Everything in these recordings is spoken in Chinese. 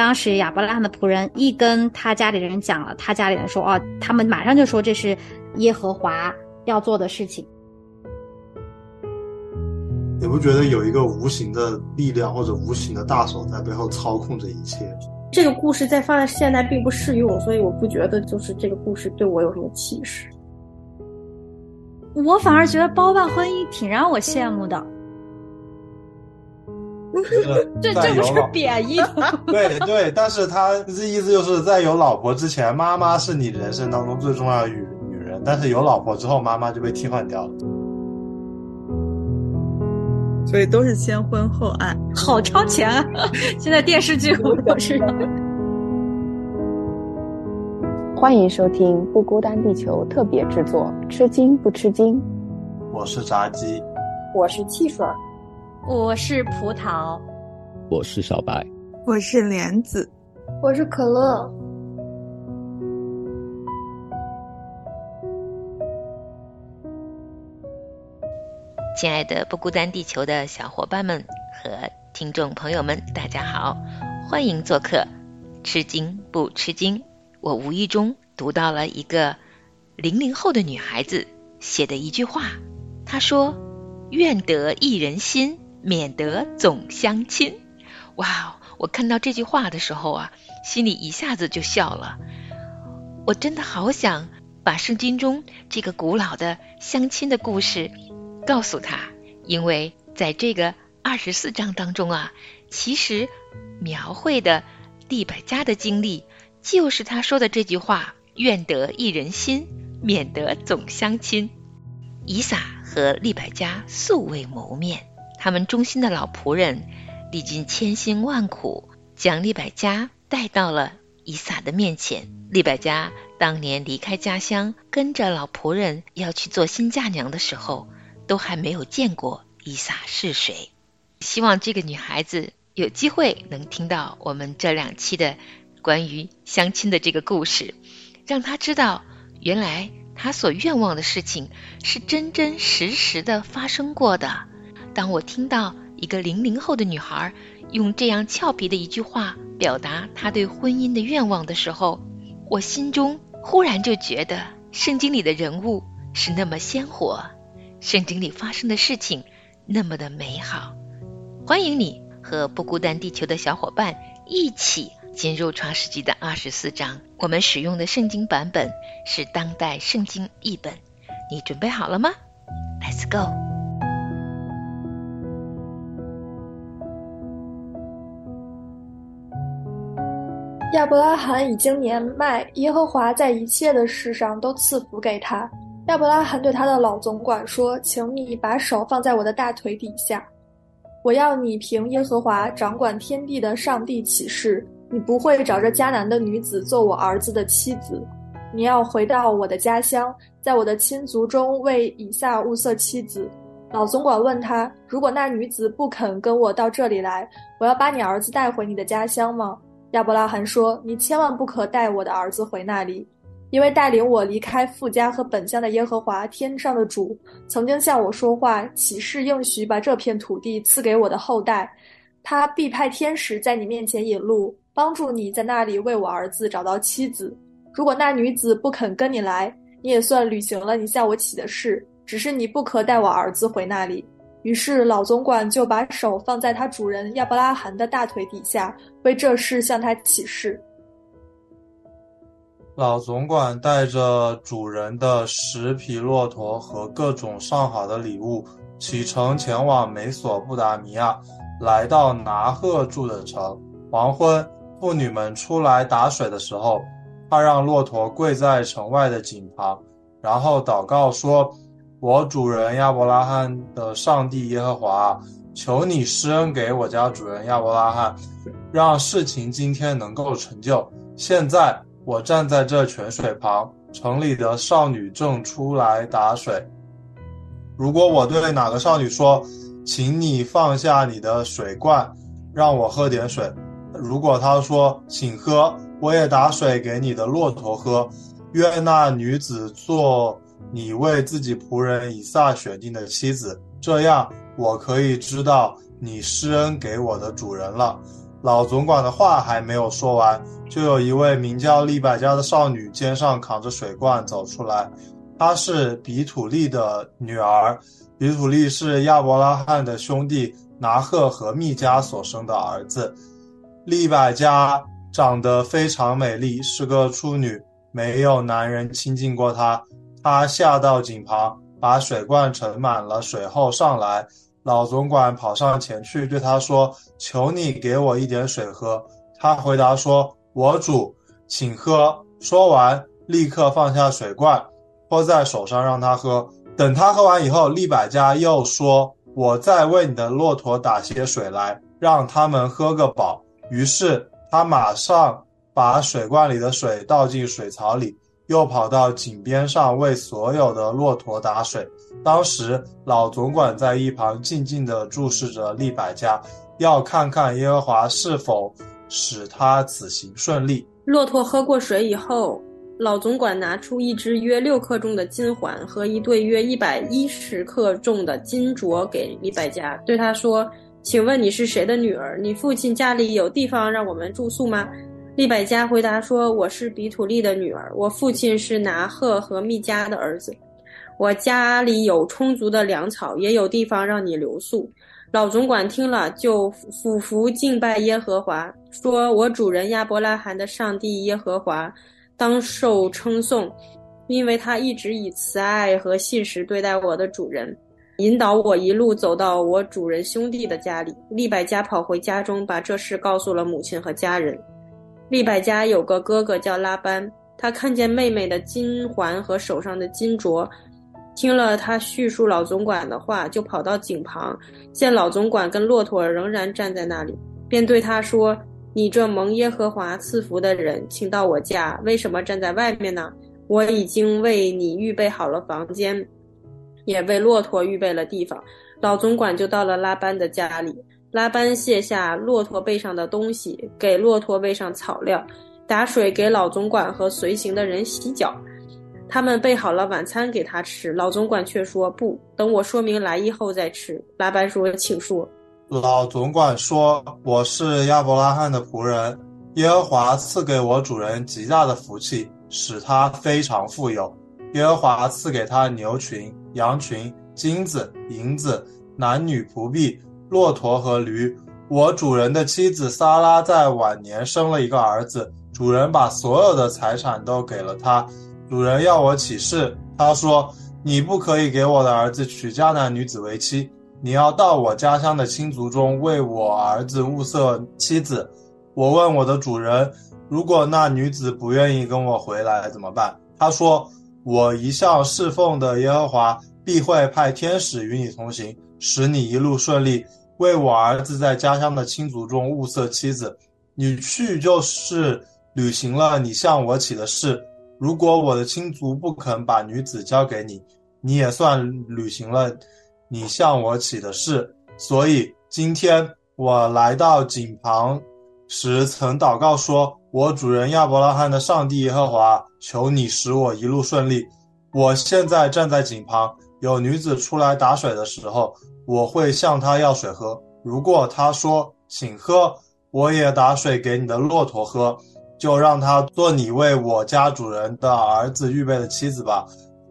当时亚伯拉罕的仆人一跟他家里人讲了，他家里人说哦，他们马上就说这是耶和华要做的事情。你不觉得有一个无形的力量或者无形的大手在背后操控着一切？这个故事在放在现在并不适用，所以我不觉得就是这个故事对我有什么启示。我反而觉得包办婚姻挺让我羡慕的。这这不是贬义的。对对，但是他这意思就是在有老婆之前，妈妈是你人生当中最重要的女女人，但是有老婆之后，妈妈就被替换掉了。所以都是先婚后爱，好超前啊！现在电视剧都是。欢迎收听《不孤单地球》特别制作，吃惊不吃惊？我是炸鸡，我是汽水，我是葡萄，我是小白，我是莲子，我是可乐。亲爱的不孤单地球的小伙伴们和听众朋友们，大家好，欢迎做客。吃惊不吃惊？我无意中读到了一个零零后的女孩子写的一句话，她说：“愿得一人心，免得总相亲。”哇，我看到这句话的时候啊，心里一下子就笑了。我真的好想把圣经中这个古老的相亲的故事。告诉他，因为在这个二十四章当中啊，其实描绘的利百加的经历，就是他说的这句话：“愿得一人心，免得总相亲。”以撒和利百加素未谋面，他们忠心的老仆人历尽千辛万苦，将利百加带到了以撒的面前。利百加当年离开家乡，跟着老仆人要去做新嫁娘的时候。都还没有见过伊萨是谁，希望这个女孩子有机会能听到我们这两期的关于相亲的这个故事，让她知道原来她所愿望的事情是真真实实的发生过的。当我听到一个零零后的女孩用这样俏皮的一句话表达她对婚姻的愿望的时候，我心中忽然就觉得圣经里的人物是那么鲜活。圣经里发生的事情那么的美好，欢迎你和不孤单地球的小伙伴一起进入创世纪的二十四章。我们使用的圣经版本是当代圣经译本，你准备好了吗？Let's go。亚伯拉罕已经年迈，耶和华在一切的事上都赐福给他。亚伯拉罕对他的老总管说：“请你把手放在我的大腿底下，我要你凭耶和华掌管天地的上帝起誓，你不会找这迦南的女子做我儿子的妻子。你要回到我的家乡，在我的亲族中为以撒物色妻子。”老总管问他：“如果那女子不肯跟我到这里来，我要把你儿子带回你的家乡吗？”亚伯拉罕说：“你千万不可带我的儿子回那里。”因为带领我离开富家和本乡的耶和华天上的主，曾经向我说话，起誓应许把这片土地赐给我的后代。他必派天使在你面前引路，帮助你在那里为我儿子找到妻子。如果那女子不肯跟你来，你也算履行了你向我起的誓，只是你不可带我儿子回那里。于是老总管就把手放在他主人亚伯拉罕的大腿底下，为这事向他起誓。老总管带着主人的十匹骆驼和各种上好的礼物，启程前往美索不达米亚，来到拿赫住的城。黄昏，妇女们出来打水的时候，他让骆驼跪在城外的井旁，然后祷告说：“我主人亚伯拉罕的上帝耶和华，求你施恩给我家主人亚伯拉罕，让事情今天能够成就。现在。”我站在这泉水旁，城里的少女正出来打水。如果我对哪个少女说：“请你放下你的水罐，让我喝点水。”如果她说：“请喝，我也打水给你的骆驼喝。”愿那女子做你为自己仆人以撒选定的妻子，这样我可以知道你施恩给我的主人了。老总管的话还没有说完，就有一位名叫利百加的少女肩上扛着水罐走出来。她是比土利的女儿，比土利是亚伯拉罕的兄弟拿赫和密加所生的儿子。利百加长得非常美丽，是个处女，没有男人亲近过她。他下到井旁，把水罐盛满了水后上来。老总管跑上前去对他说：“求你给我一点水喝。”他回答说：“我主，请喝。”说完，立刻放下水罐，泼在手上让他喝。等他喝完以后，利百加又说：“我再为你的骆驼打些水来，让他们喝个饱。”于是他马上把水罐里的水倒进水槽里。又跑到井边上为所有的骆驼打水。当时老总管在一旁静静地注视着利百加，要看看耶和华是否使他此行顺利。骆驼喝过水以后，老总管拿出一只约六克重的金环和一对约一百一十克重的金镯给利百加，对他说：“请问你是谁的女儿？你父亲家里有地方让我们住宿吗？”利百加回答说：“我是比土利的女儿，我父亲是拿赫和密加的儿子。我家里有充足的粮草，也有地方让你留宿。”老总管听了，就俯伏敬拜耶和华，说：“我主人亚伯拉罕的上帝耶和华，当受称颂，因为他一直以慈爱和信实对待我的主人，引导我一路走到我主人兄弟的家里。”利百加跑回家中，把这事告诉了母亲和家人。利百加有个哥哥叫拉班，他看见妹妹的金环和手上的金镯，听了他叙述老总管的话，就跑到井旁，见老总管跟骆驼仍然站在那里，便对他说：“你这蒙耶和华赐福的人，请到我家，为什么站在外面呢？我已经为你预备好了房间，也为骆驼预备了地方。”老总管就到了拉班的家里。拉班卸下骆驼背上的东西，给骆驼喂上草料，打水给老总管和随行的人洗脚。他们备好了晚餐给他吃，老总管却说：“不等我说明来意后再吃。”拉班说：“请说。”老总管说：“我是亚伯拉罕的仆人，耶和华赐给我主人极大的福气，使他非常富有。耶和华赐给他牛群、羊群、金子、银子、男女仆婢。”骆驼和驴。我主人的妻子萨拉在晚年生了一个儿子，主人把所有的财产都给了他。主人要我起誓，他说：“你不可以给我的儿子娶迦南女子为妻，你要到我家乡的亲族中为我儿子物色妻子。”我问我的主人：“如果那女子不愿意跟我回来怎么办？”他说：“我一向侍奉的耶和华必会派天使与你同行，使你一路顺利。”为我儿子在家乡的亲族中物色妻子，你去就是履行了你向我起的誓。如果我的亲族不肯把女子交给你，你也算履行了你向我起的誓。所以今天我来到井旁时，曾祷告说：“我主人亚伯拉罕的上帝耶和华，求你使我一路顺利。”我现在站在井旁。有女子出来打水的时候，我会向她要水喝。如果她说“请喝”，我也打水给你的骆驼喝，就让她做你为我家主人的儿子预备的妻子吧。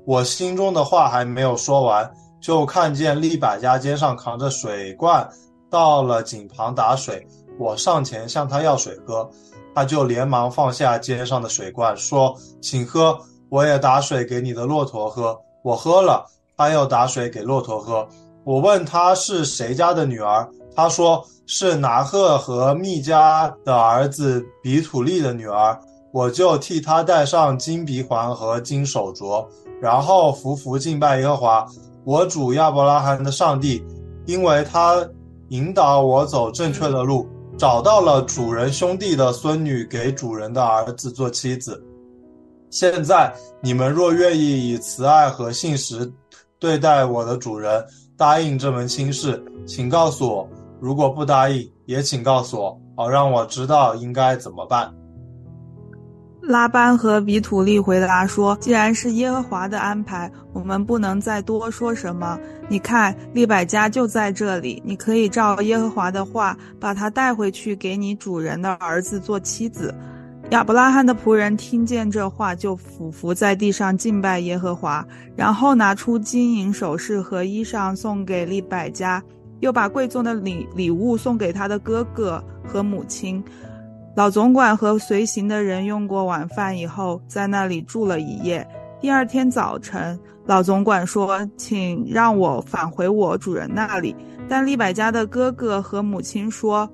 我心中的话还没有说完，就看见利百加肩上扛着水罐到了井旁打水。我上前向他要水喝，他就连忙放下肩上的水罐，说：“请喝，我也打水给你的骆驼喝。”我喝了。他又打水给骆驼喝。我问他是谁家的女儿，他说是拿赫和密家的儿子比土利的女儿。我就替他戴上金鼻环和金手镯，然后伏伏敬拜耶和华，我主亚伯拉罕的上帝，因为他引导我走正确的路，找到了主人兄弟的孙女给主人的儿子做妻子。现在你们若愿意以慈爱和信实。对待我的主人，答应这门亲事，请告诉我；如果不答应，也请告诉我，好让我知道应该怎么办。拉班和比土利回答说：“既然是耶和华的安排，我们不能再多说什么。你看，利百加就在这里，你可以照耶和华的话，把他带回去给你主人的儿子做妻子。”亚伯拉罕的仆人听见这话，就俯伏在地上敬拜耶和华，然后拿出金银首饰和衣裳送给利百加，又把贵重的礼礼物送给他的哥哥和母亲。老总管和随行的人用过晚饭以后，在那里住了一夜。第二天早晨，老总管说：“请让我返回我主人那里。”但利百加的哥哥和母亲说：“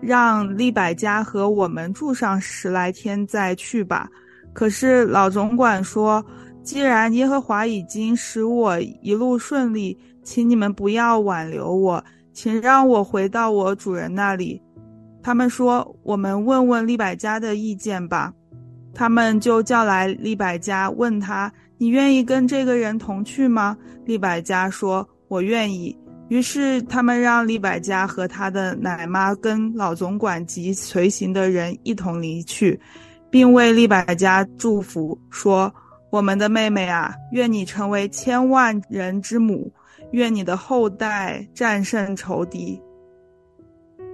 让利百家和我们住上十来天再去吧。”可是老总管说：“既然耶和华已经使我一路顺利，请你们不要挽留我，请让我回到我主人那里。”他们说：“我们问问利百家的意见吧。”他们就叫来利百家，问他：“你愿意跟这个人同去吗？”利百家说：“我愿意。”于是他们让利百加和他的奶妈跟老总管及随行的人一同离去，并为利百加祝福，说：“我们的妹妹啊，愿你成为千万人之母，愿你的后代战胜仇敌。”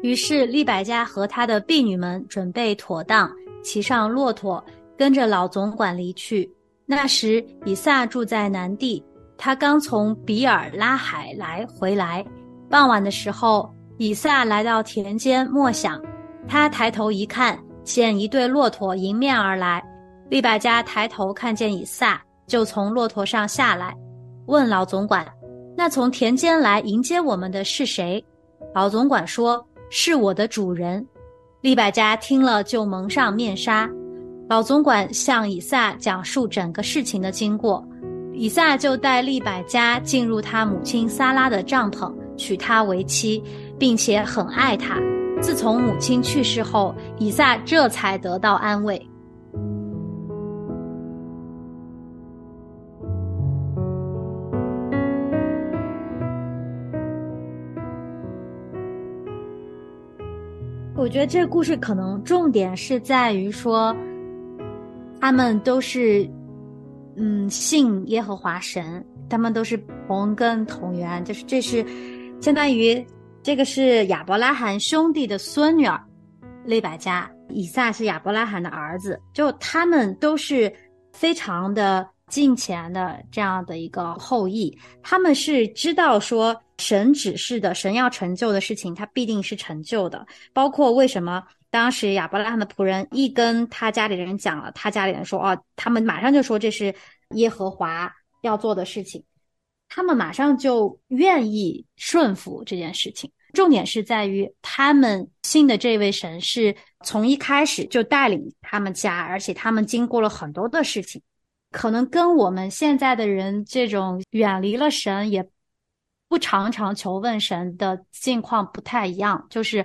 于是利百加和他的婢女们准备妥当，骑上骆驼，跟着老总管离去。那时以撒住在南地，他刚从比尔拉海来回来。傍晚的时候，以撒来到田间默想，他抬头一看，见一对骆驼迎面而来。利百加抬头看见以撒，就从骆驼上下来，问老总管：“那从田间来迎接我们的是谁？”老总管说。是我的主人，利百加听了就蒙上面纱。老总管向以撒讲述整个事情的经过，以撒就带利百加进入他母亲撒拉的帐篷，娶她为妻，并且很爱她。自从母亲去世后，以撒这才得到安慰。我觉得这故事可能重点是在于说，他们都是，嗯，信耶和华神，他们都是同根同源，就是这是相当于这个是亚伯拉罕兄弟的孙女儿，利百加，以撒是亚伯拉罕的儿子，就他们都是非常的敬虔的这样的一个后裔，他们是知道说。神指示的，神要成就的事情，他必定是成就的。包括为什么当时亚伯拉罕的仆人一跟他家里人讲了，他家里人说：“哦，他们马上就说这是耶和华要做的事情。”他们马上就愿意顺服这件事情。重点是在于他们信的这位神是从一开始就带领他们家，而且他们经过了很多的事情，可能跟我们现在的人这种远离了神也。不常常求问神的境况不太一样，就是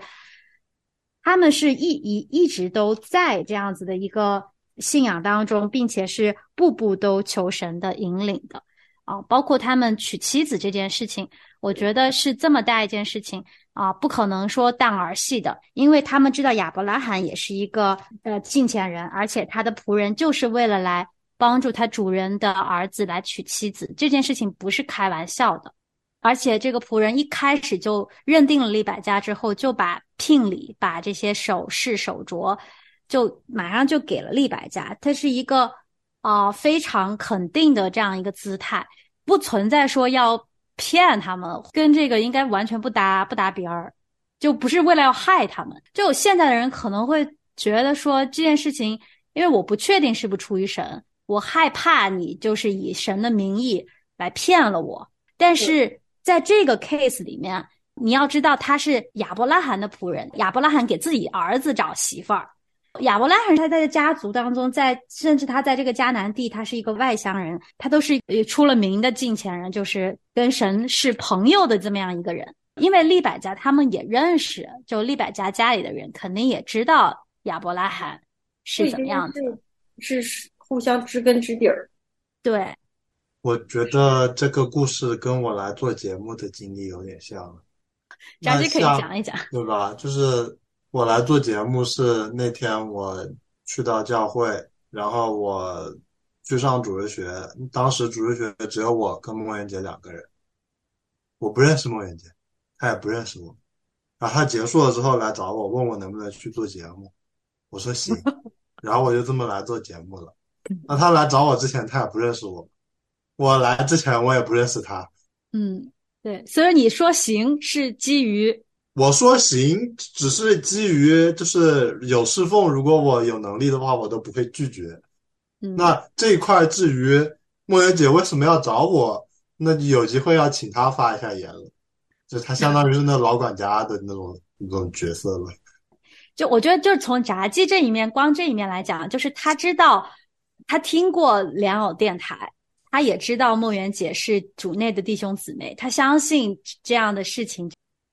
他们是一一一直都在这样子的一个信仰当中，并且是步步都求神的引领的啊。包括他们娶妻子这件事情，我觉得是这么大一件事情啊，不可能说淡儿戏的，因为他们知道亚伯拉罕也是一个呃敬虔人，而且他的仆人就是为了来帮助他主人的儿子来娶妻子，这件事情不是开玩笑的。而且这个仆人一开始就认定了利百加之后，就把聘礼、把这些首饰、手镯，就马上就给了利百加。他是一个啊非常肯定的这样一个姿态，不存在说要骗他们，跟这个应该完全不搭不搭边儿，就不是为了要害他们。就现在的人可能会觉得说这件事情，因为我不确定是不是出于神，我害怕你就是以神的名义来骗了我，但是。在这个 case 里面，你要知道他是亚伯拉罕的仆人，亚伯拉罕给自己儿子找媳妇儿。亚伯拉罕他在家族当中，在甚至他在这个迦南地，他是一个外乡人，他都是出了名的近前人，就是跟神是朋友的这么样一个人。因为利百家他们也认识，就利百家家里的人肯定也知道亚伯拉罕是怎么样子，是互相知根知底儿。对。我觉得这个故事跟我来做节目的经历有点像，张姐可以讲一讲，对吧？就是我来做节目是那天我去到教会，然后我去上主日学，当时主日学只有我跟孟元杰两个人，我不认识孟元杰，他也不认识我。然后他结束了之后来找我，问我能不能去做节目，我说行，然后我就这么来做节目了。那他来找我之前，他也不认识我，我来之前我也不认识他。嗯，对，所以你说行是基于我说行，只是基于就是有侍奉，如果我有能力的话，我都不会拒绝。嗯那这一块至于莫言姐为什么要找我，那就有机会要请她发一下言了。就她相当于是那老管家的那种那种角色了。就我觉得，就是从炸鸡这一面，光这一面来讲，就是他知道，他听过莲藕电台，他也知道梦圆姐是主内的弟兄姊妹，他相信这样的事情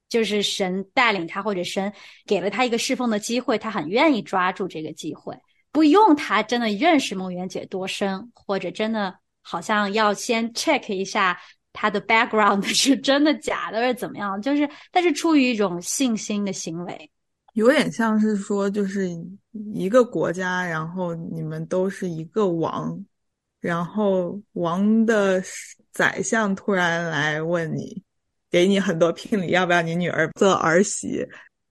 就是神带领他，或者神给了他一个侍奉的机会，他很愿意抓住这个机会，不用他真的认识梦圆姐多深，或者真的好像要先 check 一下他的 background 是真的假的，或者怎么样，就是但是出于一种信心的行为。有点像是说，就是一个国家，然后你们都是一个王，然后王的宰相突然来问你，给你很多聘礼，要不要你女儿做儿媳？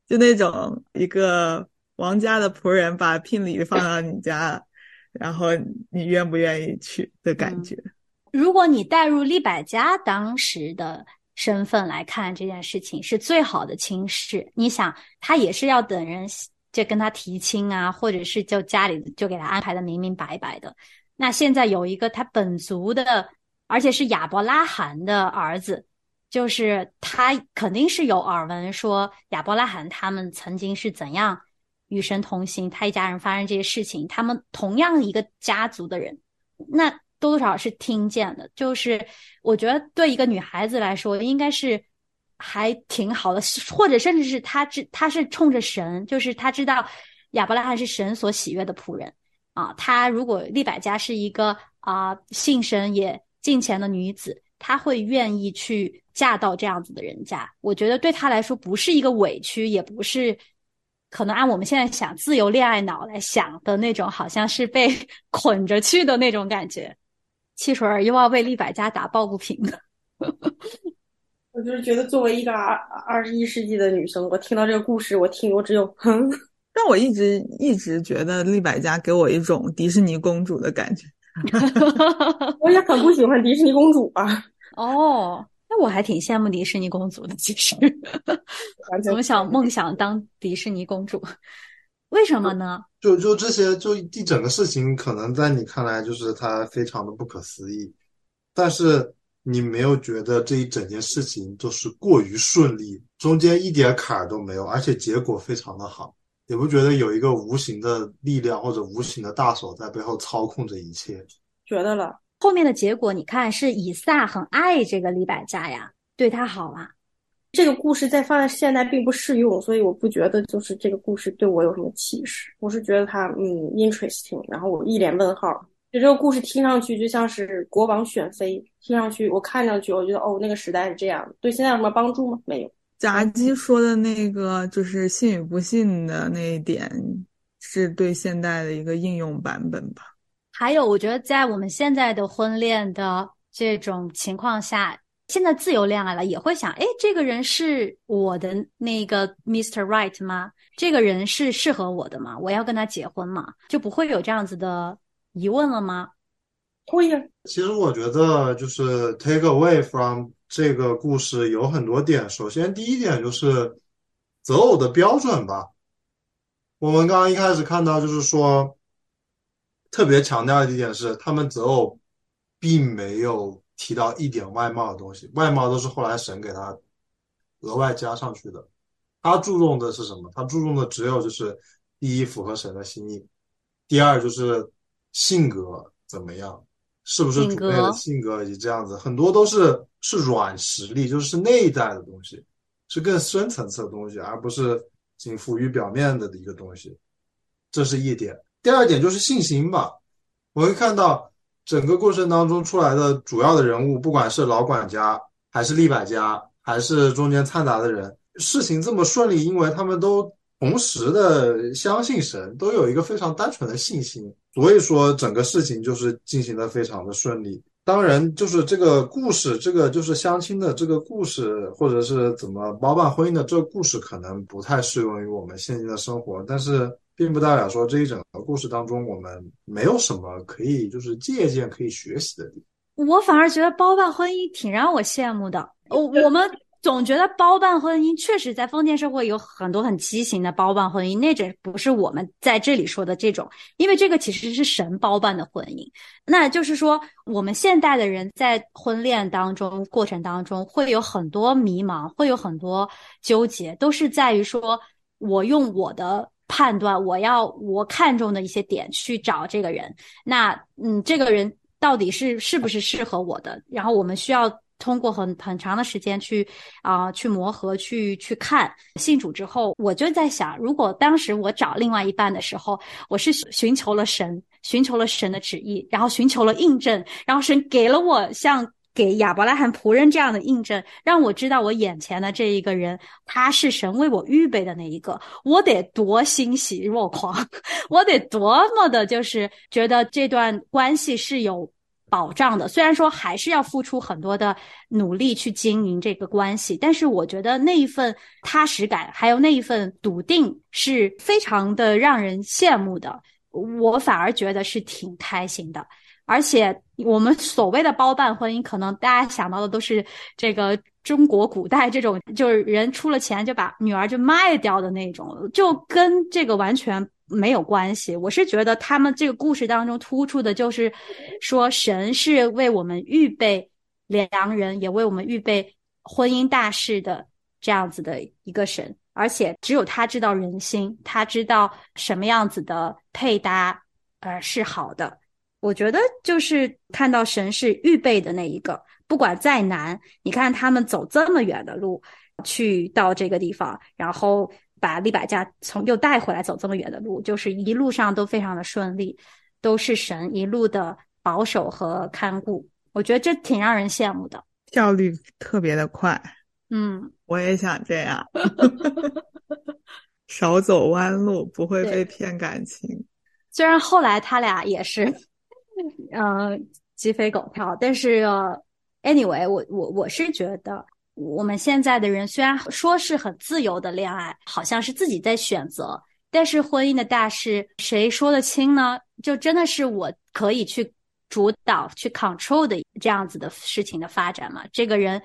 就那种一个王家的仆人把聘礼放到你家，然后你愿不愿意去的感觉。如果你带入利百家当时的身份来看这件事情，是最好的亲事。你想，他也是要等人就跟他提亲啊，或者是就家里就给他安排的明明白白的。那现在有一个他本族的，而且是亚伯拉罕的儿子，就是他肯定是有耳闻说亚伯拉罕他们曾经是怎样与神同行，他一家人发生这些事情，他们同样一个家族的人，那多多少少是听见的。就是我觉得对一个女孩子来说，应该是还挺好的，或者甚至是她知她是冲着神，就是她知道亚伯拉罕是神所喜悦的仆人啊。她如果利百加是一个啊、信神也敬虔的女子，她会愿意去嫁到这样子的人家。我觉得对她来说不是一个委屈，也不是。可能按我们现在想自由恋爱脑来想的那种，好像是被 捆着去的那种感觉。汽水儿又要为利百加打抱不平。我就是觉得，作为一个二二十一世纪的女生，我听到这个故事，我听我只有哼。但我一直一直觉得丽百家给我一种迪士尼公主的感觉。我也很不喜欢迪士尼公主啊。哦，那我还挺羡慕迪士尼公主的，其实从小梦想当迪士尼公主，为什么呢？就就这些，就一整个事情，可能在你看来就是它非常的不可思议，但是你没有觉得这一整件事情都是过于顺利，中间一点坎儿都没有，而且结果非常的好，你不觉得有一个无形的力量或者无形的大手在背后操控着一切。觉得了，后面的结果你看是以撒很爱这个利百加呀，对他好啊。这个故事在放在现在并不适用，所以我不觉得就是这个故事对我有什么启示。我是觉得它嗯 interesting，然后我一脸问号。就这个故事听上去就像是国王选妃，听上去我看上去我觉得哦那个时代是这样，对现在有什么帮助吗？没有。炸鸡说的那个就是信与不信的那一点，是对现代的一个应用版本吧。还有，我觉得在我们现在的婚恋的这种情况下，现在自由恋爱了，也会想，哎，这个人是我的那个 Mr. Right 吗？这个人是适合我的吗？我要跟他结婚吗？就不会有这样子的疑问了吗？会呀。其实我觉得就是 take away from 这个故事有很多点。首先，第一点就是择偶的标准吧。我们刚刚一开始看到，就是说特别强调的一点是，他们择偶并没有提到一点外貌的东西，外貌都是后来神给他额外加上去的。他注重的是什么？他注重的只有就是第一符合神的心意，第二就是性格怎么样。是不是主内的性格以及这样子，很多都是是软实力，就是内在的东西，是更深层次的东西，而不是仅浮于表面的一个东西。这是一点。第二点就是信心吧。我会看到整个过程当中出来的主要的人物，不管是老管家，还是利百家，还是中间掺杂的人，事情这么顺利，因为他们都同时的相信神，都有一个非常单纯的信心，所以说整个事情就是进行的非常的顺利。当然，就是这个故事，这个就是相亲的这个故事，或者是怎么包办婚姻的这个故事，可能不太适用于我们现今的生活。但是，并不代表说这一整个故事当中，我们没有什么可以就是借鉴、可以学习的地方。我反而觉得包办婚姻挺让我羡慕的。我我们。总觉得包办婚姻确实在封建社会有很多很畸形的包办婚姻，那种不是我们在这里说的这种，因为这个其实是神包办的婚姻。那就是说，我们现代的人在婚恋当中过程当中会有很多迷茫，会有很多纠结，都是在于说我用我的判断，我要我看中的一些点去找这个人。那嗯，这个人到底是是不是适合我的？然后我们需要。通过很很长的时间去啊去磨合去去看信主之后，我就在想，如果当时我找另外一半的时候，我是寻求了神，寻求了神的旨意，然后寻求了印证，然后神给了我像给亚伯拉罕仆人这样的印证，让我知道我眼前的这一个人他是神为我预备的那一个，我得多欣喜若狂，我得多么的就是觉得这段关系是有。保障的，虽然说还是要付出很多的努力去经营这个关系，但是我觉得那一份踏实感，还有那一份笃定，是非常的让人羡慕的。我反而觉得是挺开心的。而且我们所谓的包办婚姻，可能大家想到的都是这个中国古代这种，就是人出了钱就把女儿就卖掉的那种，就跟这个完全。没有关系，我是觉得他们这个故事当中突出的就是说，神是为我们预备良人，也为我们预备婚姻大事的这样子的一个神，而且只有他知道人心，他知道什么样子的配搭呃是好的。我觉得就是看到神是预备的那一个，不管再难，你看他们走这么远的路去到这个地方，然后。把利百加从又带回来走这么远的路，就是一路上都非常的顺利，都是神一路的保守和看顾。我觉得这挺让人羡慕的，效率特别的快。嗯，我也想这样，少走弯路，不会被骗感情。虽然后来他俩也是，嗯，鸡飞狗跳，但是 anyway，我我我是觉得。我们现在的人虽然说是很自由的恋爱，好像是自己在选择，但是婚姻的大事谁说得清呢？就真的是我可以去主导、去 control 的这样子的事情的发展吗？这个人，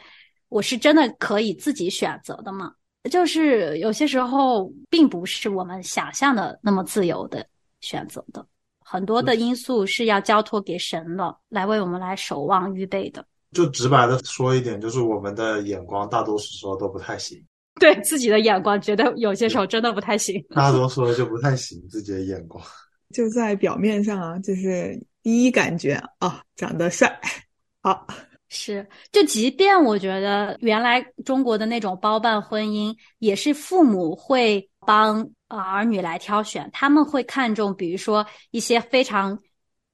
我是真的可以自己选择的吗？就是有些时候并不是我们想象的那么自由的选择的，很多的因素是要交托给神了，来为我们来守望预备的。就直白的说一点，就是我们的眼光大多数时候都不太行。对自己的眼光，觉得有些时候真的不太行。大多数就不太行，自己的眼光就在表面上啊，就是第一感觉啊，长得帅，好是。就即便我觉得原来中国的那种包办婚姻，也是父母会帮儿女来挑选，他们会看重，比如说一些非常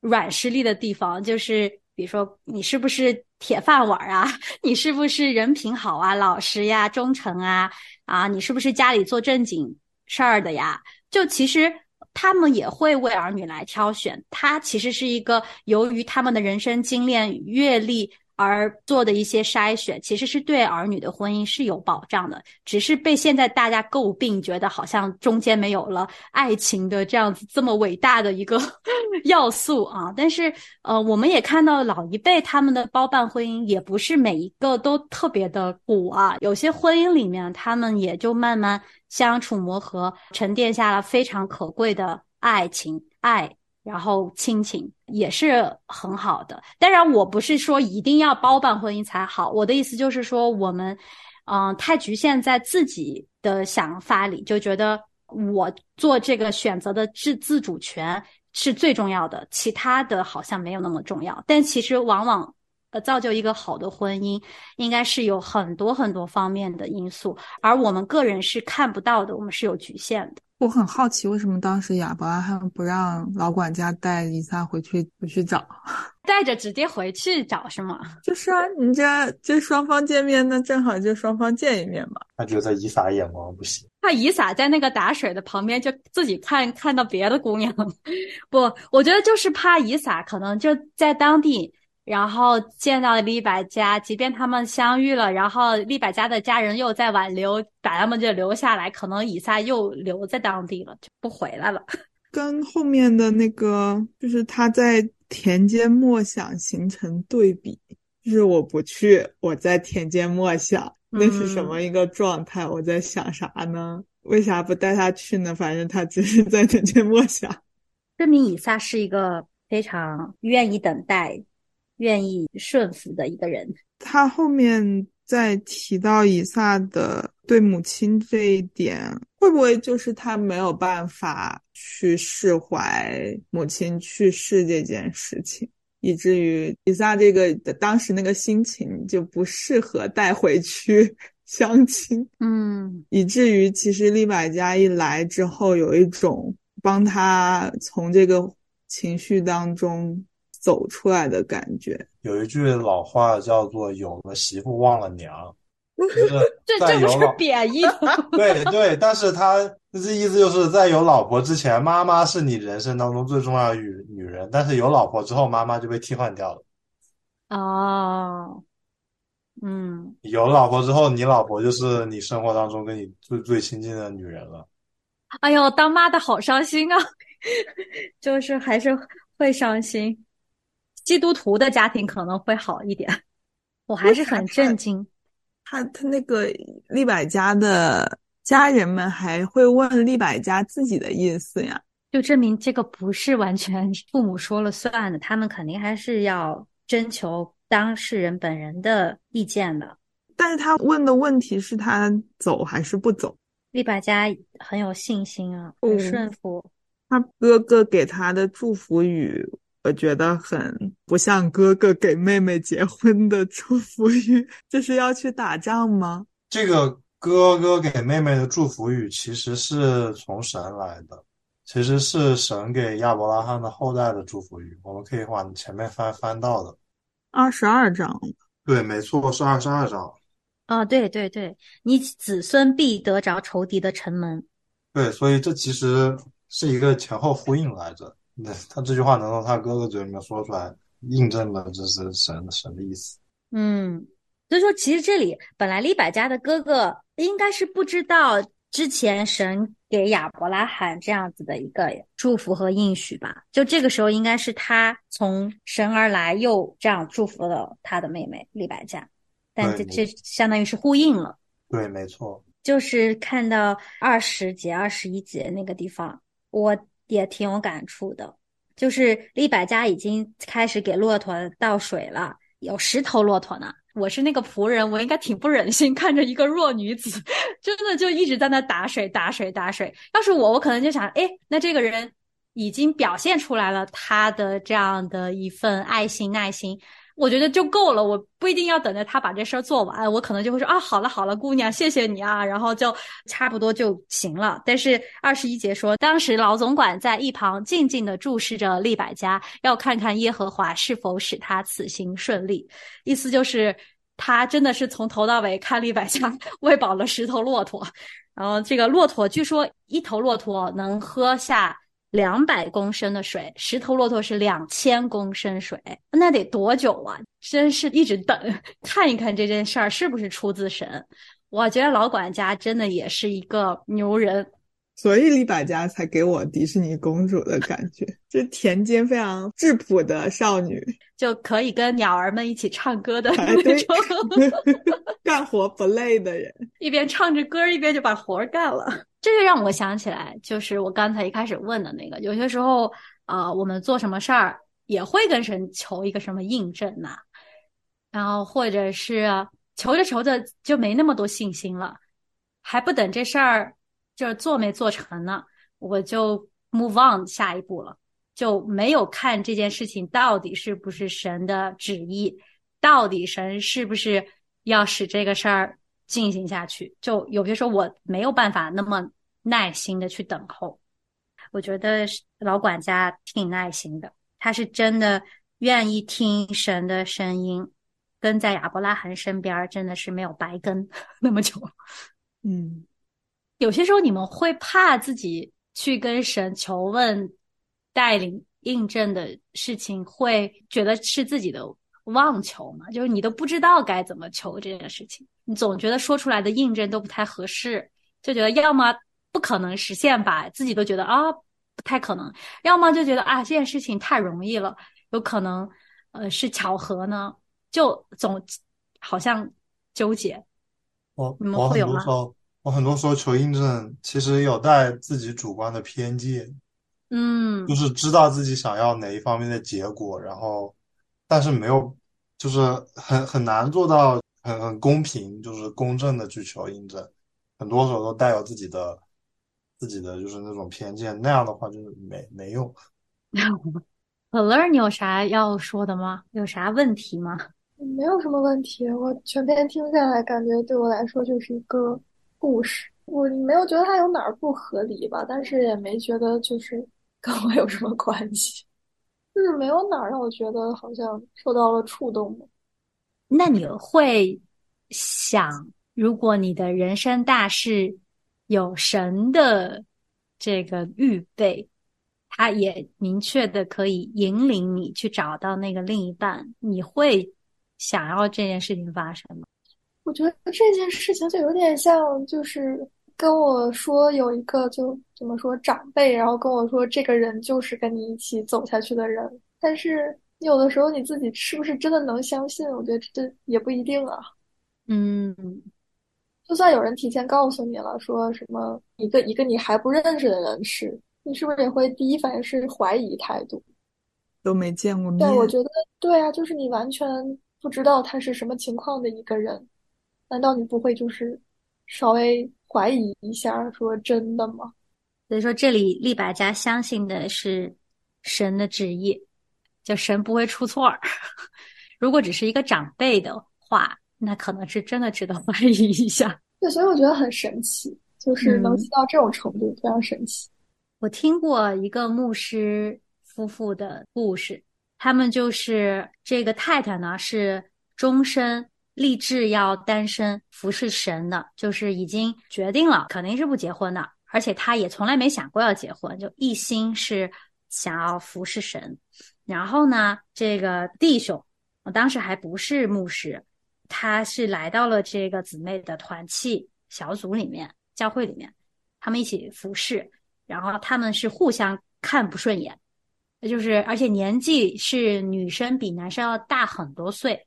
软实力的地方，就是比如说你是不是。铁饭碗啊，你是不是人品好啊，老实呀，忠诚啊？啊，你是不是家里做正经事儿的呀？就其实他们也会为儿女来挑选，他其实是一个由于他们的人生经验、阅历。而做的一些筛选，其实是对儿女的婚姻是有保障的，只是被现在大家诟病，觉得好像中间没有了爱情的这样子这么伟大的一个 要素啊。但是，呃，我们也看到老一辈他们的包办婚姻，也不是每一个都特别的苦啊。有些婚姻里面，他们也就慢慢相处磨合，沉淀下了非常可贵的爱情爱。然后亲情也是很好的，当然我不是说一定要包办婚姻才好，我的意思就是说我们，嗯，太局限在自己的想法里，就觉得我做这个选择的自自主权是最重要的，其他的好像没有那么重要。但其实往往，呃，造就一个好的婚姻，应该是有很多很多方面的因素，而我们个人是看不到的，我们是有局限的。我很好奇，为什么当时亚伯拉罕不让老管家带伊萨回去回去找，带着直接回去找是吗？就是啊，你这这双方见面，那正好就双方见一面嘛。他觉得以撒眼光不行，怕以撒在那个打水的旁边就自己看看到别的姑娘。不，我觉得就是怕以撒可能就在当地，然后见到利百家，即便他们相遇了，然后利百家的家人又在挽留，把他们就留下来，可能以撒又留在当地了，就不回来了。跟后面的那个，就是他在田间默想形成对比，就是我不去，我在田间默想，那是什么一个状态？我在想啥呢？为啥不带他去呢？反正他只是在田间默想。证明以撒是一个非常愿意等待、愿意顺服的一个人。他后面再提到以撒的对母亲这一点，会不会就是他没有办法去释怀母亲去世这件事情，以至于以撒这个当时那个心情就不适合带回去相亲？嗯，以至于其实利百加一来之后，有一种帮他从这个情绪当中走出来的感觉。有一句老话叫做“有了媳妇忘了娘 ”，就是 这这不是贬义吗？对对，但是他这意思就是在有老婆之前，妈妈是你人生当中最重要的女女人，但是有老婆之后，妈妈就被替换掉了。哦，嗯，有老婆之后，你老婆就是你生活当中跟你最最亲近的女人了。哎呦，当妈的好伤心啊，就是还是会伤心。基督徒的家庭可能会好一点，我还是很震惊。他他那个利百家的家人们还会问利百家自己的意思呀？就证明这个不是完全父母说了算的，他们肯定还是要征求当事人本人的意见的。但是他问的问题是他走还是不走？利百家很有信心啊，嗯很顺服。他哥哥给他的祝福语，我觉得很不像哥哥给妹妹结婚的祝福语。这是要去打仗吗？这个哥哥给妹妹的祝福语其实是从神来的，其实是神给亚伯拉罕的后代的祝福语。我们可以往前面翻翻到的。二十二章，对，没错，是二十二章。啊，对对对，你子孙必得着仇敌的城门。对，所以这其实是一个前后呼应来着。那他这句话能从他哥哥嘴里面说出来，印证了这是神神的意思。嗯，所以说其实这里本来利百加的哥哥应该是不知道之前神给亚伯拉罕这样子的一个祝福和应许吧？就这个时候应该是他从神而来，又这样祝福了他的妹妹利百加，但这这相当于是呼应了。对，没错。就是看到二十节、二十一节那个地方，我也挺有感触的。就是利百家已经开始给骆驼倒水了，有十头骆驼呢。我是那个仆人，我应该挺不忍心看着一个弱女子，真的就一直在那打水、打水、打水。要是我，我可能就想，哎，那这个人已经表现出来了他的这样的一份爱心、耐心。我觉得就够了，我不一定要等着他把这事儿做完，我可能就会说啊，好了好了，姑娘，谢谢你啊，然后就差不多就行了。但是二十一节说，当时老总管在一旁静静的注视着利百加，要看看耶和华是否使他此行顺利。意思就是他真的是从头到尾看利百加喂饱了十头骆驼，然后这个骆驼据说一头骆驼能喝下。两百公升的水，十头骆驼是两千公升水，那得多久啊？真是一直等，看一看这件事儿是不是出自神。我觉得老管家真的也是一个牛人，所以李百家才给我迪士尼公主的感觉，就田间非常质朴的少女，就可以跟鸟儿们一起唱歌的那种，干活不累的人。一边唱着歌一边就把活儿干了。这就让我想起来，就是我刚才一开始问的那个，有些时候啊、我们做什么事儿也会跟神求一个什么印证呐、然后或者是求着求着就没那么多信心了，还不等这事儿就是做没做成呢，我就 move on 下一步了，就没有看这件事情到底是不是神的旨意，到底神是不是要使这个事儿进行下去。就有些时候我没有办法那么耐心的去等候。我觉得老管家挺耐心的，他是真的愿意听神的声音，跟在亚伯拉罕身边，真的是没有白跟 那么久。嗯，有些时候你们会怕自己去跟神求问、带领、印证的事情，会觉得是自己的妄求嘛？就是你都不知道该怎么求这件事情，你总觉得说出来的印证都不太合适，就觉得要么不可能实现吧，自己都觉得啊不太可能；要么就觉得啊这件事情太容易了，有可能呃是巧合呢，就总好像纠结。我你们我会有吗很多时候，我很多时候求印证，其实有带自己主观的偏见，嗯就。是知道自己想要哪一方面的结果，然后但是没有，就是很很难做到很很公平，就是公正的去求印证，很多时候都带有自己的自己的就是那种偏见，那样的话就是没没用。可乐，你有啥要说的吗？有啥问题吗？没有什么问题，我全篇听下来，感觉对我来说就是一个故事。我没有觉得它有哪儿不合理吧，但是也没觉得就是 跟我有什么关系，就是没有哪儿让我觉得好像受到了触动的。那你会想，如果你的人生大事有神的这个预备，他也明确的可以引领你去找到那个另一半，你会想要这件事情发生吗？我觉得这件事情就有点像，就是跟我说有一个就怎么说长辈，然后跟我说这个人就是跟你一起走下去的人，但是有的时候你自己是不是真的能相信？我觉得这也不一定啊。嗯，就算有人提前告诉你了，说什么一个一个你还不认识的人是，你是不是也会第一反应是怀疑态度？都没见过面对，，我觉得对啊，就是你完全不知道他是什么情况的一个人，难道你不会就是稍微怀疑一下，说真的吗？所以说这里利百加相信的是神的旨意，就神不会出错儿。如果只是一个长辈的话，那可能是真的值得怀疑一下。对，所以我觉得很神奇，就是能嗯细到这种程度，非常神奇。我听过一个牧师夫妇的故事，他们就是这个太太呢是终身立志要单身服侍神的，就是已经决定了肯定是不结婚的，而且她也从来没想过要结婚，就一心是想要服侍神。然后呢，这个弟兄，我当时还不是牧师，他是来到了这个姊妹的团契小组里面、教会里面，他们一起服侍。然后他们是互相看不顺眼，就是而且年纪是女生比男生要大很多岁，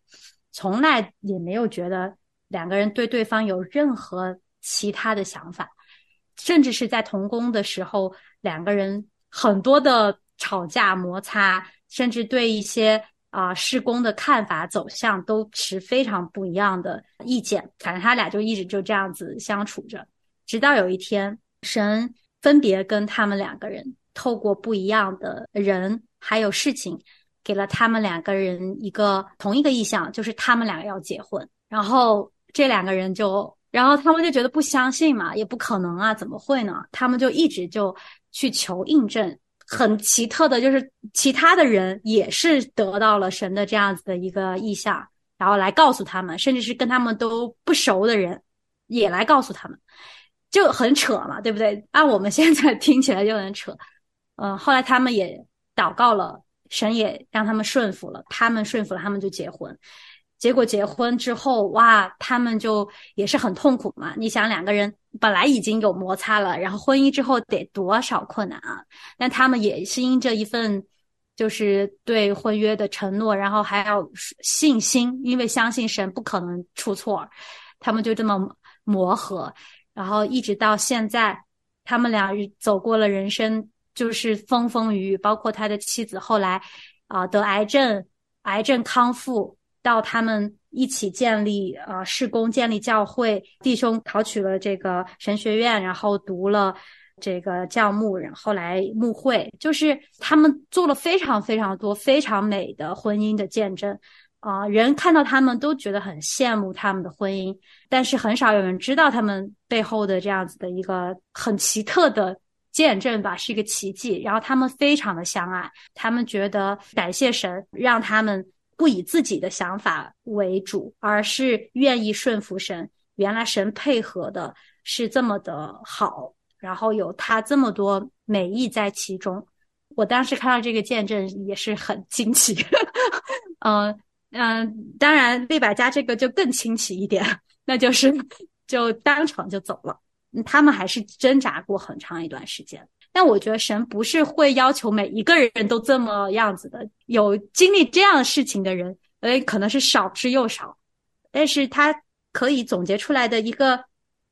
从来也没有觉得两个人对对方有任何其他的想法，甚至是在同工的时候，两个人很多的吵架摩擦，甚至对一些啊、施工的看法走向都持非常不一样的意见。反正他俩就一直就这样子相处着，直到有一天，神分别跟他们两个人透过不一样的人还有事情，给了他们两个人一个同一个意向，就是他们两个要结婚。然后这两个人就，然后他们就觉得不相信嘛，也不可能啊，怎么会呢？他们就一直就去求印证。很奇特的就是，其他的人也是得到了神的这样子的一个意向，然后来告诉他们，甚至是跟他们都不熟的人也来告诉他们。就很扯嘛，对不对？按我们现在听起来就很扯。嗯、后来他们也祷告了，神也让他们顺服了，他们顺服了，他们就结婚。结果结婚之后，哇，他们就也是很痛苦嘛。你想，两个人本来已经有摩擦了，然后婚姻之后得多少困难啊？但他们也是因着一份就是对婚约的承诺，然后还要信心，因为相信神不可能出错，他们就这么磨合。然后一直到现在，他们俩走过了人生就是风风雨雨，包括他的妻子后来啊、得癌症，癌症康复，到他们一起建立啊、施工建立教会，弟兄考取了这个神学院，然后读了这个教牧，然后来牧会，就是他们做了非常非常多非常美的婚姻的见证。啊、人看到他们都觉得很羡慕他们的婚姻，但是很少有人知道他们背后的这样子的一个很奇特的见证吧，是一个奇迹。然后他们非常的相爱，他们觉得感谢神，让他们不以自己的想法为主，而是愿意顺服神，原来神配合的是这么的好，然后有他这么多美意在其中。我当时看到这个见证也是很惊奇，嗯嗯，当然利百加这个就更清奇一点，那就是 就当场就走了。他们还是挣扎过很长一段时间。但我觉得神不是会要求每一个人都这么样子的，有经历这样事情的人，呃，可能是少之又少。但是他可以总结出来的一个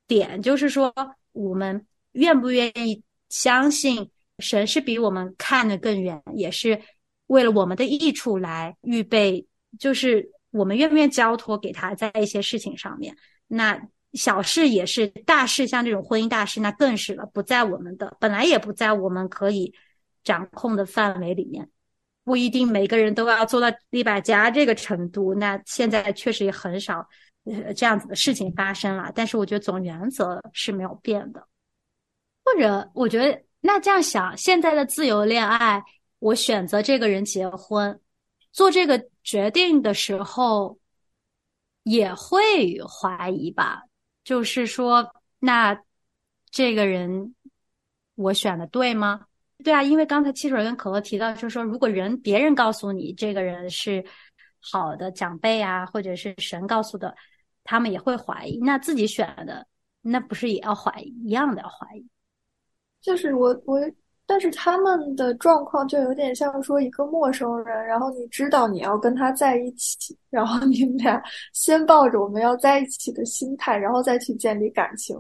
点，就是说，我们愿不愿意相信神是比我们看得更远，也是为了我们的益处来预备，就是我们愿不愿意交托给他，在一些事情上面，那。小事也是，大事像这种婚姻大事，那更是了，不在我们的本来也不在我们可以掌控的范围里面，不一定每个人都要做到立百加这个程度。那现在确实也很少呃这样子的事情发生了，但是我觉得总原则是没有变的。或者我觉得那这样想，现在的自由恋爱，我选择这个人结婚，做这个决定的时候也会怀疑吧。就是说，那这个人我选的对吗？对啊，因为刚才汽水跟可乐提到，就是说，如果人别人告诉你这个人是好的长辈啊，或者是神告诉的，他们也会怀疑。那自己选的，那不是也要怀疑一样的要怀疑？就是我我。但是他们的状况就有点像说一个陌生人，然后你知道你要跟他在一起，然后你们俩 先抱着我们要在一起的心态，然后再去建立感情，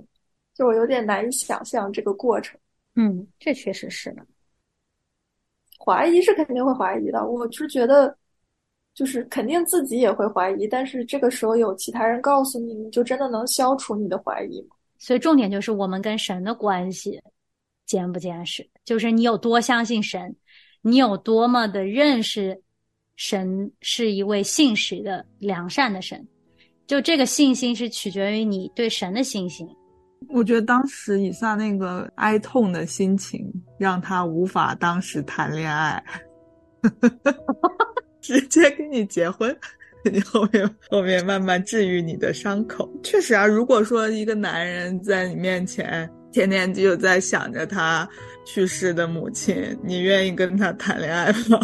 就我有点难以想象这个过程。嗯，这确实是的。怀疑是肯定会怀疑的，我是觉得，就是肯定自己也会怀疑，但是这个时候有其他人告诉你，你就真的能消除你的怀疑吗？所以重点就是我们跟神的关系。坚不坚实，就是你有多相信神，你有多么的认识神是一位信实的良善的神，就这个信心是取决于你对神的信心。我觉得当时以撒那个哀痛的心情，让他无法当时谈恋爱，直接跟你结婚，你后面后面慢慢治愈你的伤口。确实啊，如果说一个男人在你面前。天天就在想着他去世的母亲，你愿意跟他谈恋爱吗？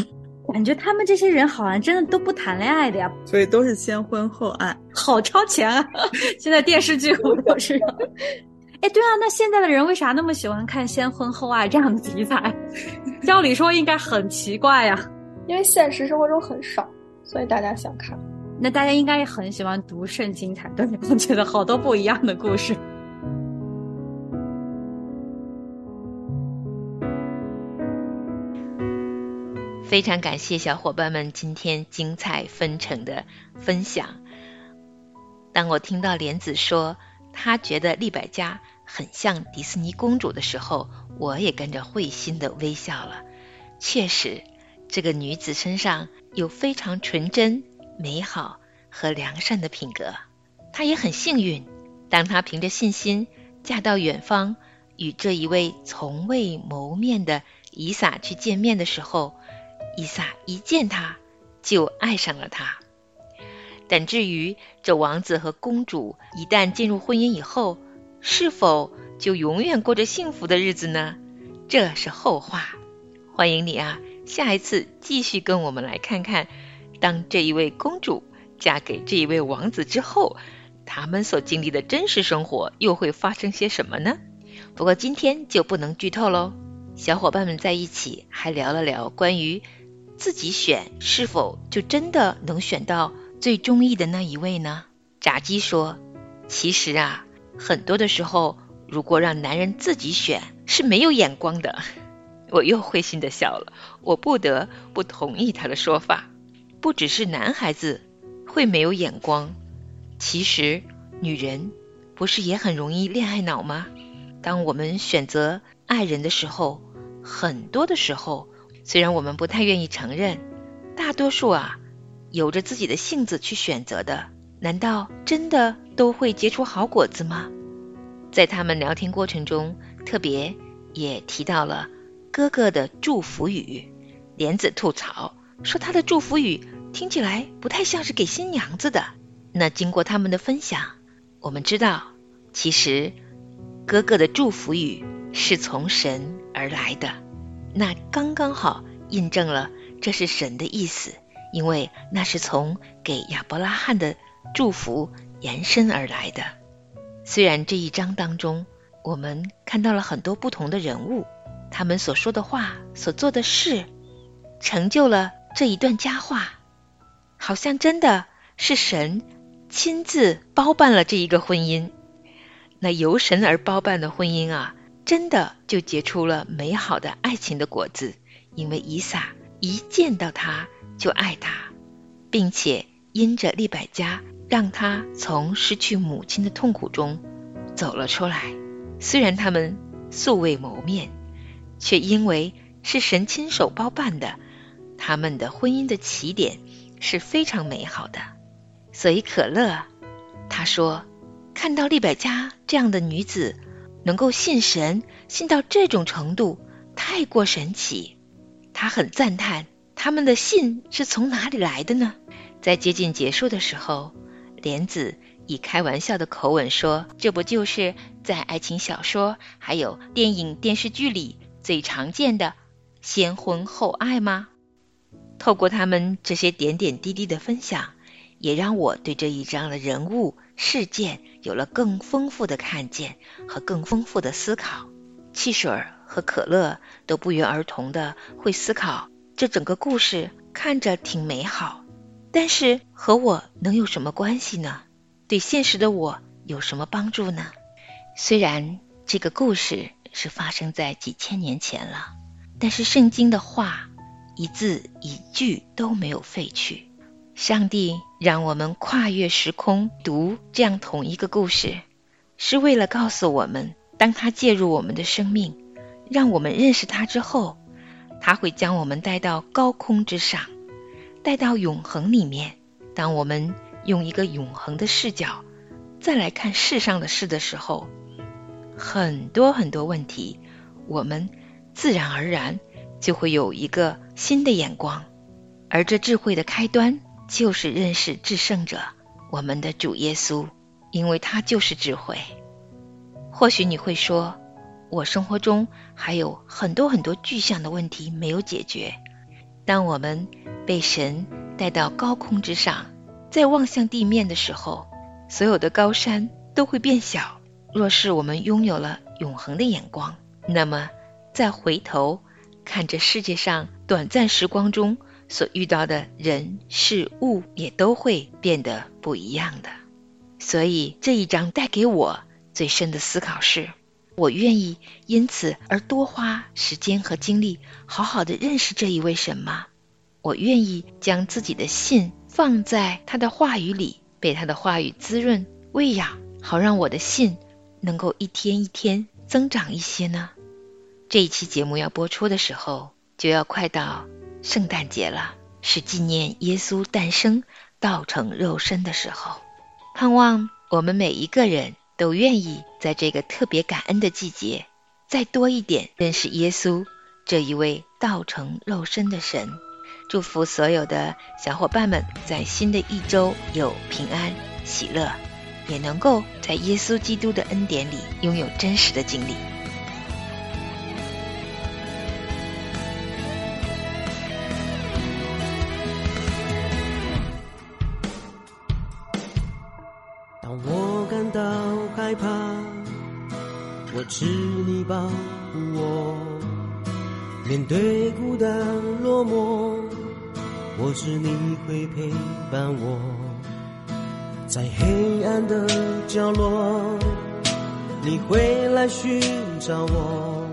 感觉他们这些人好像真的都不谈恋爱的呀，所以都是先婚后爱，好超前啊！现在电视剧我都是。哎，对啊，那现在的人为啥那么喜欢看先婚后爱这样的题材？照理说应该很奇怪呀，因为现实生活中很少，所以大家想看。那大家应该也很喜欢读圣经才对，我觉得好多不一样的故事。非常感谢小伙伴们今天精彩纷呈的分享。当我听到莲子说她觉得丽百家很像迪士尼公主的时候，我也跟着会心的微笑了。确实，这个女子身上有非常纯真、美好和良善的品格。她也很幸运，当她凭着信心嫁到远方，与这一位从未谋面的伊萨去见面的时候。伊萨一见他就爱上了他，但至于这王子和公主一旦进入婚姻以后，是否就永远过着幸福的日子呢？这是后话。欢迎你啊，下一次继续跟我们来看看，当这一位公主嫁给这一位王子之后，他们所经历的真实生活又会发生些什么呢？不过今天就不能剧透喽。小伙伴们在一起还聊了聊关于。自己选是否就真的能选到最中意的那一位呢？炸鸡说：“其实啊，很多的时候，如果让男人自己选是没有眼光的。”我又会心的笑了。我不得不同意他的说法。不只是男孩子会没有眼光，其实女人不是也很容易恋爱脑吗？当我们选择爱人的时候，很多的时候。虽然我们不太愿意承认，大多数啊，有着自己的性子去选择的，难道真的都会结出好果子吗？在他们聊天过程中，特别也提到了哥哥的祝福语。莲子吐槽说他的祝福语听起来不太像是给新娘子的。那经过他们的分享，我们知道，其实哥哥的祝福语是从神而来的，那刚刚好印证了这是神的意思，因为那是从给亚伯拉罕的祝福延伸而来的。虽然这一章当中，我们看到了很多不同的人物，他们所说的话、所做的事，成就了这一段佳话，好像真的是神亲自包办了这一个婚姻。那由神而包办的婚姻啊，真的就结出了美好的爱情的果子。因为伊萨一见到他就爱他，并且因着利百加，让他从失去母亲的痛苦中走了出来。虽然他们素未谋面，却因为是神亲手包办的，他们的婚姻的起点是非常美好的。所以可乐他说，看到利百加这样的女子能够信神，信到这种程度，太过神奇。他很赞叹他们的信是从哪里来的呢？在接近结束的时候，莲子。以开玩笑的口吻说：“这不就是在爱情小说还有电影电视剧里最常见的先婚后爱吗？”透过他们这些点点滴滴的分享，也让我对这一章的人物事件有了更丰富的看见和更丰富的思考。汽水和可乐都不约而同的会思考，这整个故事看着挺美好，但是和我能有什么关系呢？对现实的我有什么帮助呢？虽然这个故事是发生在几千年前了，但是圣经的话一字一句都没有废去。上帝让我们跨越时空读这样同一个故事，是为了告诉我们，当他介入我们的生命，让我们认识他之后，他会将我们带到高空之上，带到永恒里面。当我们用一个永恒的视角再来看世上的事的时候，很多很多问题，我们自然而然就会有一个新的眼光，而这智慧的开端就是认识至圣者，我们的主耶稣，因为他就是智慧。或许你会说，我生活中还有很多很多具象的问题没有解决。当我们被神带到高空之上。在望向地面的时候，所有的高山都会变小。若是我们拥有了永恒的眼光，那么再回头看这世界上短暂时光中所遇到的人事物，也都会变得不一样的。所以这一章带给我最深的思考是：我愿意因此而多花时间和精力，好好的认识这一位神吗？我愿意将自己的信。放在他的话语里，被他的话语滋润、喂养，好让我的信能够一天一天增长一些呢。这一期节目要播出的时候，就要快到圣诞节了，是纪念耶稣诞生、道成肉身的时候。盼望我们每一个人都愿意在这个特别感恩的季节，再多一点认识耶稣这一位道成肉身的神。祝福所有的小伙伴们在新的一周有平安喜乐，也能够在耶稣基督的恩典里拥有真实的经历。我感到害怕，我知你保护我，面对孤单落寞。我知你会陪伴我，在黑暗的角落，你会来寻找我，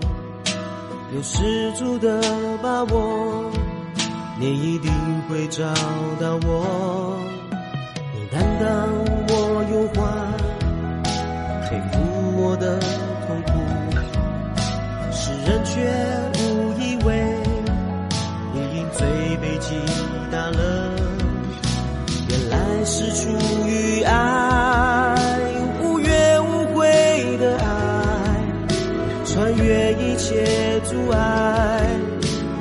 有十足的把握，你一定会找到我。你担当人却误以为你因罪被击。打了，原来是出于爱，无怨无悔的爱，穿越一切阻碍，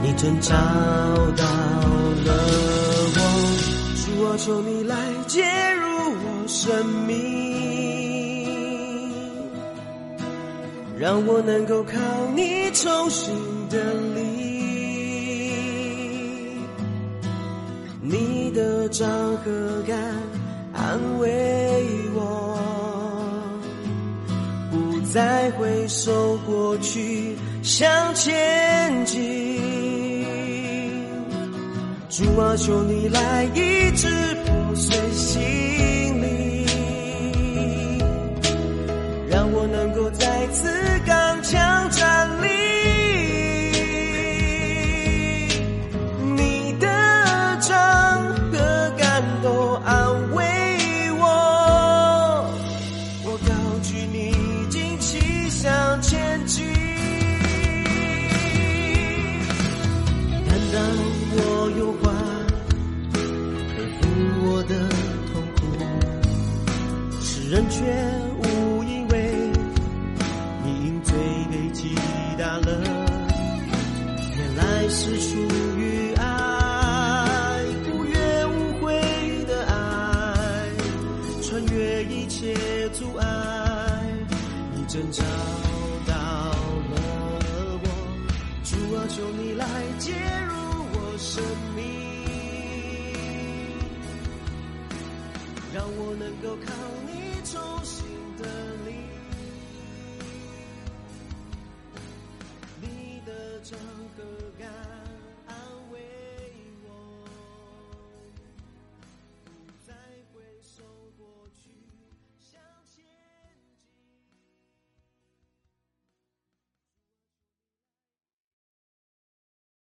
你真找到了我。主啊，求你来介入我生命。让我能够靠你重新的力，你的掌和感安慰我，不再回首过去，向前进，主啊，求你来，一直不随心。我能够再次